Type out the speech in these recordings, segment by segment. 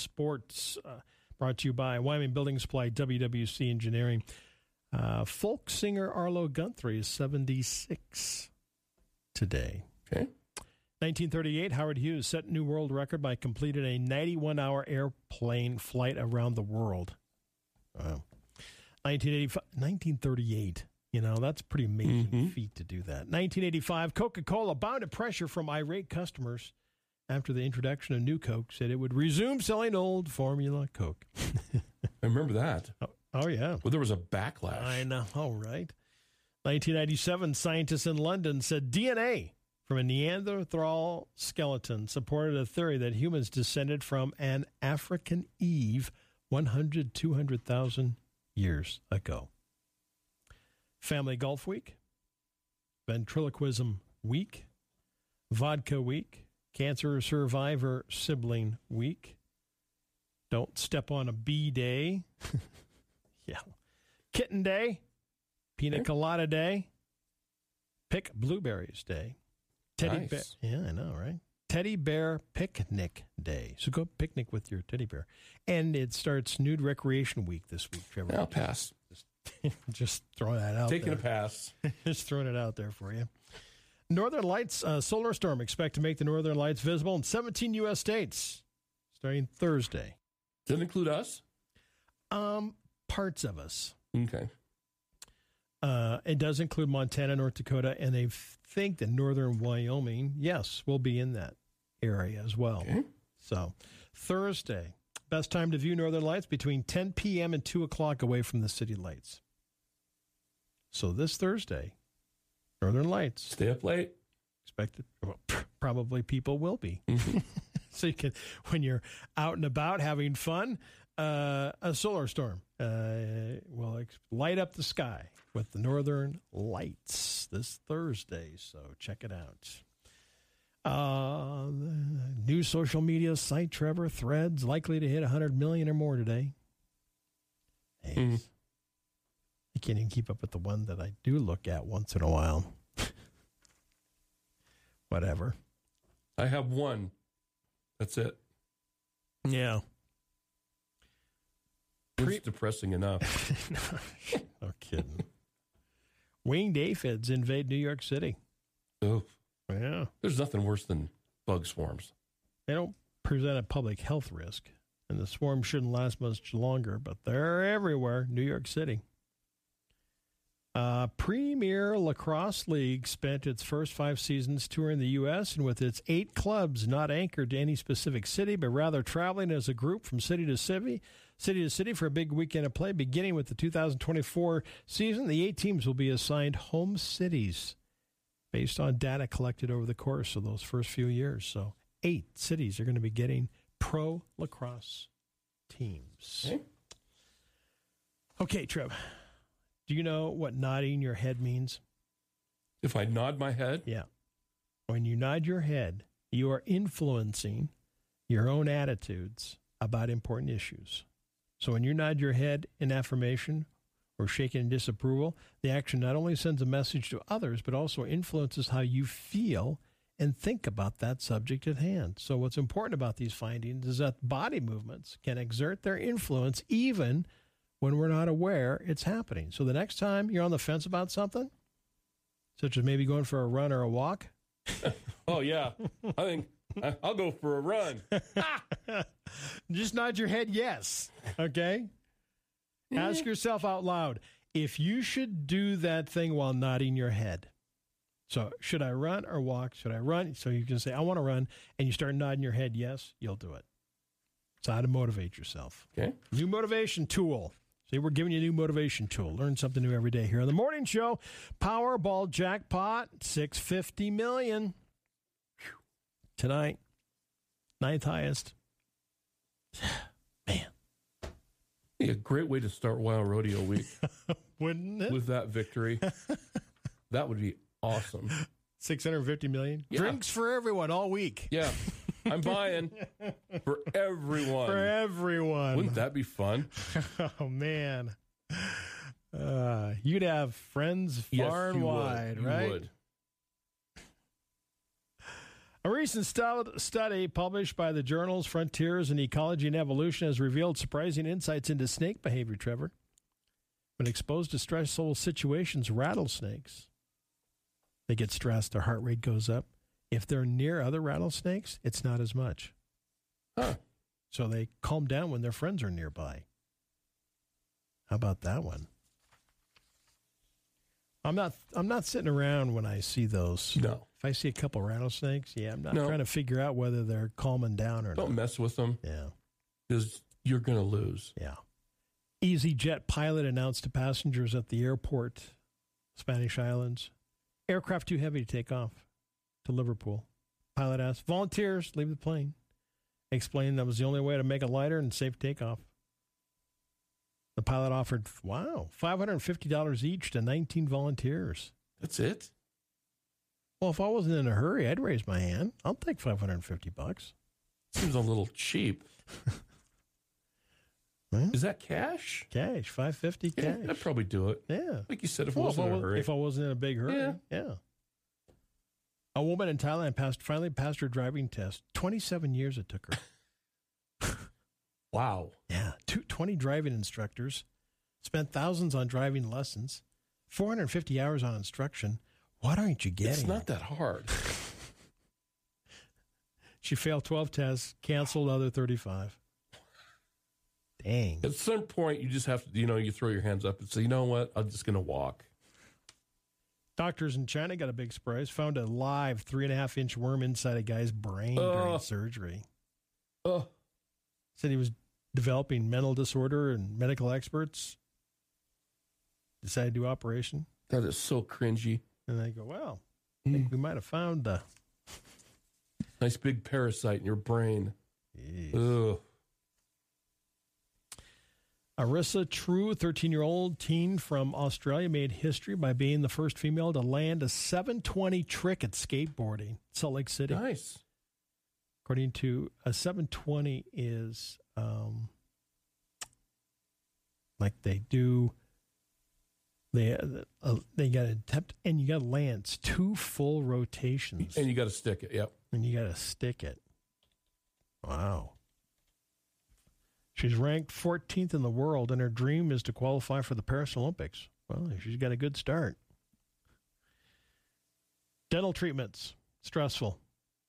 Sports. Uh, brought to you by Wyoming Building Supply, WWC Engineering. Uh, folk singer Arlo Guthrie is 76 today. Okay. 1938, Howard Hughes set new world record by completing a 91 hour airplane flight around the world. Wow. 1938. You know, that's pretty amazing Mhm. feat to do that. 1985, Coca Cola bounded pressure from irate customers after the introduction of new Coke, said it would resume selling old formula Coke. I remember that. Oh, oh yeah. Well, there was a backlash. I know, all right. 1997, scientists in London said DNA from a Neanderthal skeleton supported a theory that humans descended from an African Eve 100, 200,000 years ago. Family Golf Week, Ventriloquism Week, Vodka Week, Cancer Survivor Sibling Week, Don't Step on a Bee Day. yeah. Kitten Day, Pina Okay. Colada Day, Pick Blueberries Day, Teddy Nice. Bear. Yeah, I know, right? Teddy Bear Picnic Day. So go picnic with your teddy bear. And it starts Nude Recreation Week this week, Trevor. I'll pass. Just throwing that out Taking there. a pass. Just throwing it out there for you. Northern Lights uh, solar storm expect to make the Northern Lights visible in 17 U.S. states starting Thursday. Doesn't include us. Um, parts of us. Okay. Uh, it does include Montana, North Dakota, and they think that northern Wyoming, yes, will be in that area as well. Okay. So, Thursday, best time to view Northern Lights between 10 p.m. and 2 o'clock away from the city lights. So, this Thursday, Northern Lights Stay up late. expected, well, probably people will be. Mhm. so, you can, when you're out and about having fun, uh, a solar storm uh, will ex- light up the sky with the northern lights this Thursday. So check it out. Uh, new social media site, Trevor Threads, likely to hit 100 million or more today. Hey, Mhm. Can't even keep up with the one that I do look at once in a while. Whatever. I have one. That's it. Yeah. It's depressing enough. no kidding. Winged aphids invade New York City. Oh, Yeah. there's nothing worse than bug swarms. They don't present a public health risk, and the swarm shouldn't last much longer, but they're everywhere. New York City. Uh, Premier Lacrosse League spent its first five seasons touring the U.S. and with its eight clubs not anchored to any specific city, but rather traveling as a group from city to city, city to city for a big weekend of play. Beginning with the 2024 season, the eight teams will be assigned home cities based on data collected over the course of those first few years. So, eight cities are going to be getting pro lacrosse teams. Okay. Okay, Trev. Do you know what nodding your head means? If I nod my head, Yeah. When you nod your head, you are influencing your own attitudes about important issues. So when you nod your head in affirmation or shaking in disapproval, the action not only sends a message to others, but also influences how you feel and think about that subject at hand. So what's important about these findings is that body movements can exert their influence even when we're not aware it's happening. So the next time you're on the fence about something, such as maybe going for a run or a walk, oh yeah, I think I- I'll go for a run. just nod your head yes. Okay? Ask yourself out loud if you should do that thing while nodding your head. So, should I run or walk? Should I run? So you can say, I want to run, and you start nodding your head yes, you'll do it. It's how to motivate yourself. Okay. New motivation tool. See, we're giving you a new motivation tool. Learn something new every day here on the morning show. Powerball jackpot, 650 million. Phew. Tonight, ninth highest. Man, Be a great way to start Wild Rodeo Week wouldn't it? with that victory. that would be awesome. 650 million. Yeah. Drinks for everyone all week. Yeah, I'm buying for everyone. For everyone. Wouldn't that be fun? oh, man. Uh, you'd have friends Yes, far and you would. wide, You right? would. A recent study published by the journals Frontiers in Ecology and Evolution has revealed surprising insights into snake behavior, Trevor. When exposed to stressful situations, rattlesnakes, they get stressed, their heart rate goes up. If they're near other rattlesnakes, it's not as much. Huh. So they calm down when their friends are nearby. How about that one? I'm not I'm not sitting around when I see those. No. If I see a couple rattlesnakes, yeah, I'm not No. trying to figure out whether they're calming down or Don't not. mess with them Yeah, because you're going to lose. yeah. EasyJet pilot announced to passengers at the airport, Spanish Islands, aircraft too heavy to take off to Liverpool. Pilot asked volunteers leave the plane. Explained that was the only way to make a lighter and safe takeoff. The pilot offered, wow, $550 each to 19 volunteers. That's it. Well, if I wasn't in a hurry, I'd raise my hand. I'll take 550 bucks. Seems a little cheap. Well, Is that cash? cash, 550 Yeah, cash. I'd probably do it. Yeah. Like you said, if Well, I wasn't in a was- hurry. if I wasn't in a big hurry, yeah. Yeah. A woman in Thailand passed finally passed her driving test. 27 years it took her. wow. Yeah, two, 20 driving instructors spent thousands on driving lessons, 450 hours on instruction. What aren't you getting? It's not that hard. She failed 12 tests, canceled other 35. Dang. At some point, you just have to, you know, you throw your hands up and say, you know what? I'm just going to walk. Doctors in China got a big surprise. Found a live three and a half inch worm inside a guy's brain during surgery. Oh, Said he was developing mental disorder, and medical experts decided to do operation. that is so cringy. And they go, well, I hmm. think we might have found the. Nice big parasite in your brain. Jeez. Ugh. Arisa Trew, 13 year old teen from Australia, made history by being the first female to land a 720 trick at skateboarding, Salt Lake City. Nice. According to a 720 is um, like they do. They uh, they got to attempt and you got to land two full rotations And you got to stick it. Yep. and you got to stick it. Wow. She's ranked 14th in the world, and her dream is to qualify for the Paris Olympics. Well, she's got a good start. Dental treatments, stressful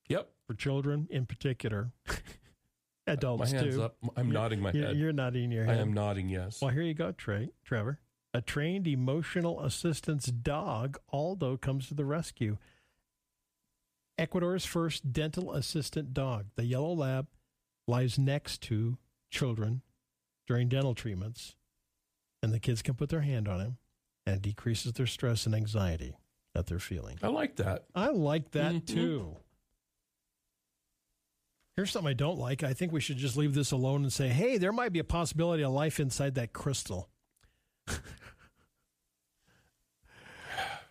Yep. for children in particular. Adults my hands too. up. I'm You're- nodding my You're, head. you're nodding your head. I am nodding yes. Well, here you go, Trey, Trevor. A trained emotional assistance dog, Aldo, comes to the rescue. Ecuador's first dental assistant dog, the yellow lab, lies next to children during dental treatments, and the kids can put their hand on him, and it decreases their stress and anxiety that they're feeling. I like that. I like that Mhm. too. Here's something I don't like. I think we should just leave this alone and say, hey, there might be a possibility of life inside that crystal.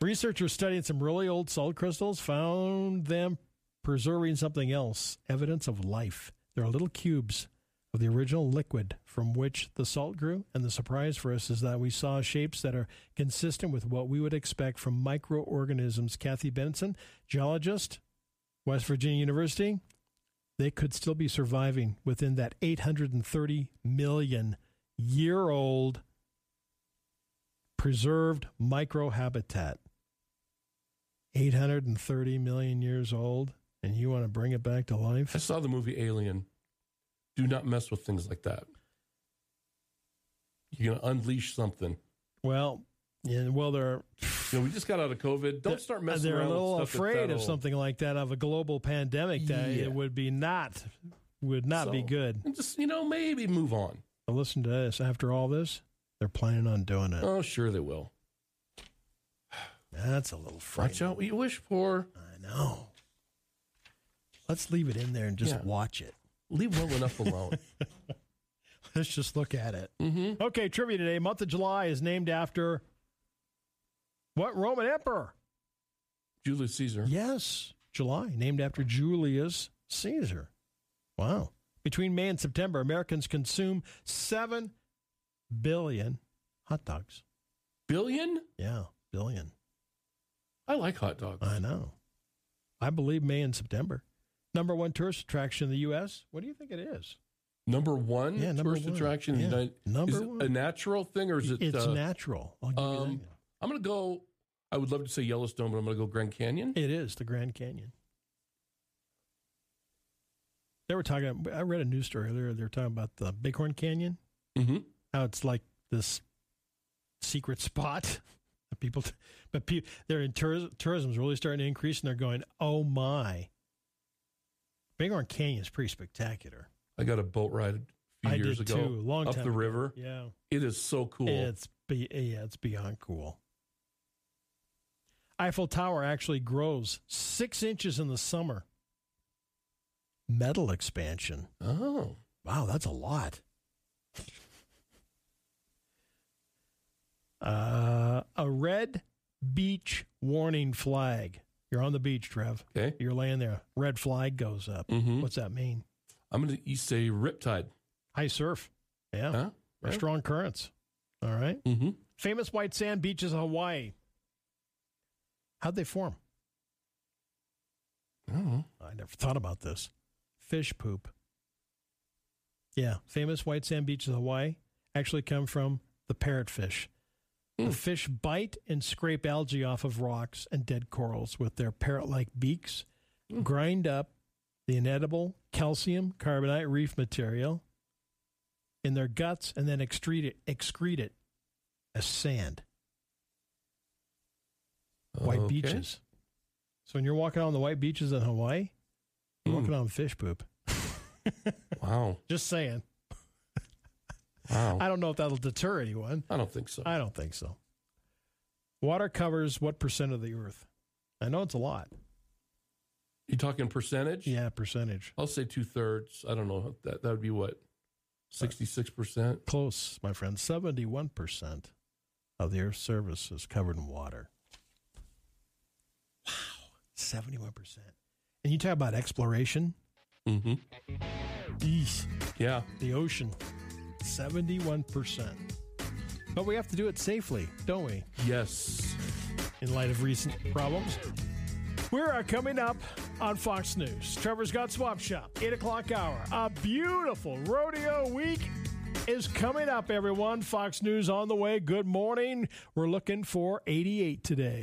Researchers studying some really old salt crystals found them preserving something else evidence of life. They're little cubes of the original liquid from which the salt grew. And the surprise for us is that we saw shapes that are consistent with what we would expect from microorganisms. Kathy Benison, geologist, West Virginia University, they could still be surviving within that 830 million year old preserved microhabitat. 830 million years old, and you want to bring it back to life? I saw the movie Alien. Do not mess with things like that. You're going to unleash something. Well, yeah, well, they're You know, we just got out of COVID. Don't start messing they're around a little with stuff afraid of something like that of a global pandemic that Yeah. it would be not would not be good. Just, you know, maybe move on. But listen to this. After all this, they're planning on doing it. Oh, sure they will. That's a little Watch out what you wish for. I know. Let's leave it in there and just Yeah. watch it. Leave well enough alone. Let's just look at it. mm-hmm. Okay, trivia today. Month of July is named after what Roman emperor? Julius Caesar. Yes, July, named after Julius Caesar. Wow. Between May and September, Americans consume 7 billion hot dogs. Billion? Yeah, billion. I like hot dogs. I know. I believe May and September. Number one tourist attraction in the U.S. What do you think it is? Number one Yeah, number tourist one. attraction in the United number one. a natural thing or is it? it's uh, natural. I'll give you um, that. I'm going to go. I would love to say Yellowstone, but I'm going to go Grand Canyon. It is the Grand Canyon. They were talking. I read a news story earlier. They were talking about the Bighorn Canyon. Mm-hmm. How it's like this secret spot. that People, but pe- they're in tourism. Tourism's really starting to increase, and they're going, "Oh my!" Bighorn Canyon is pretty spectacular. I got a boat ride a few I years did ago too, long up the ago. river. Yeah, It is so cool. it's be yeah, it's beyond cool. Eiffel Tower actually grows six inches in the summer. Metal expansion. oh, Wow, that's a lot. Uh, a red beach warning flag. You're on the beach, Trev. okay. You're laying there. Red flag goes up. Mm-hmm. What's that mean? I'm going to say Riptide. High surf. Yeah. Huh? Or strong currents. All right. Mm-hmm. Famous white sand beaches of Hawaii. How'd they form? Oh, I never thought about this. Fish poop. Yeah, famous white sand beaches of Hawaii actually come from the parrotfish. Hmm. The fish bite and scrape algae off of rocks and dead corals with their parrot like beaks, Hmm. grind up the inedible calcium carbonate reef material in their guts, and then excrete it, excrete it as sand. White Okay. beaches. So when you're walking on the white beaches in Hawaii, you're Hmm. walking on fish poop. Wow. Just saying. Wow. I don't know if that'll deter anyone. I don't think so. I don't think so. Water covers what percent of the earth? I know it's a lot. You talking percentage? Yeah, percentage. I'll say two thirds. I don't know. That that would be what? Sixty six percent. Close, my friend. 71% of the earth's surface is covered in water. Wow. 71%. And you talk about exploration? Mm-hmm. Eesh. Yeah. The ocean. 71%. But we have to do it safely, don't we? Yes. in light of recent problems. We're coming up on Fox News. Trevor's got Swap Shop, 8 o'clock hour. A beautiful rodeo week is coming up, everyone. Fox News on the way. Good morning. We're looking for 88 today.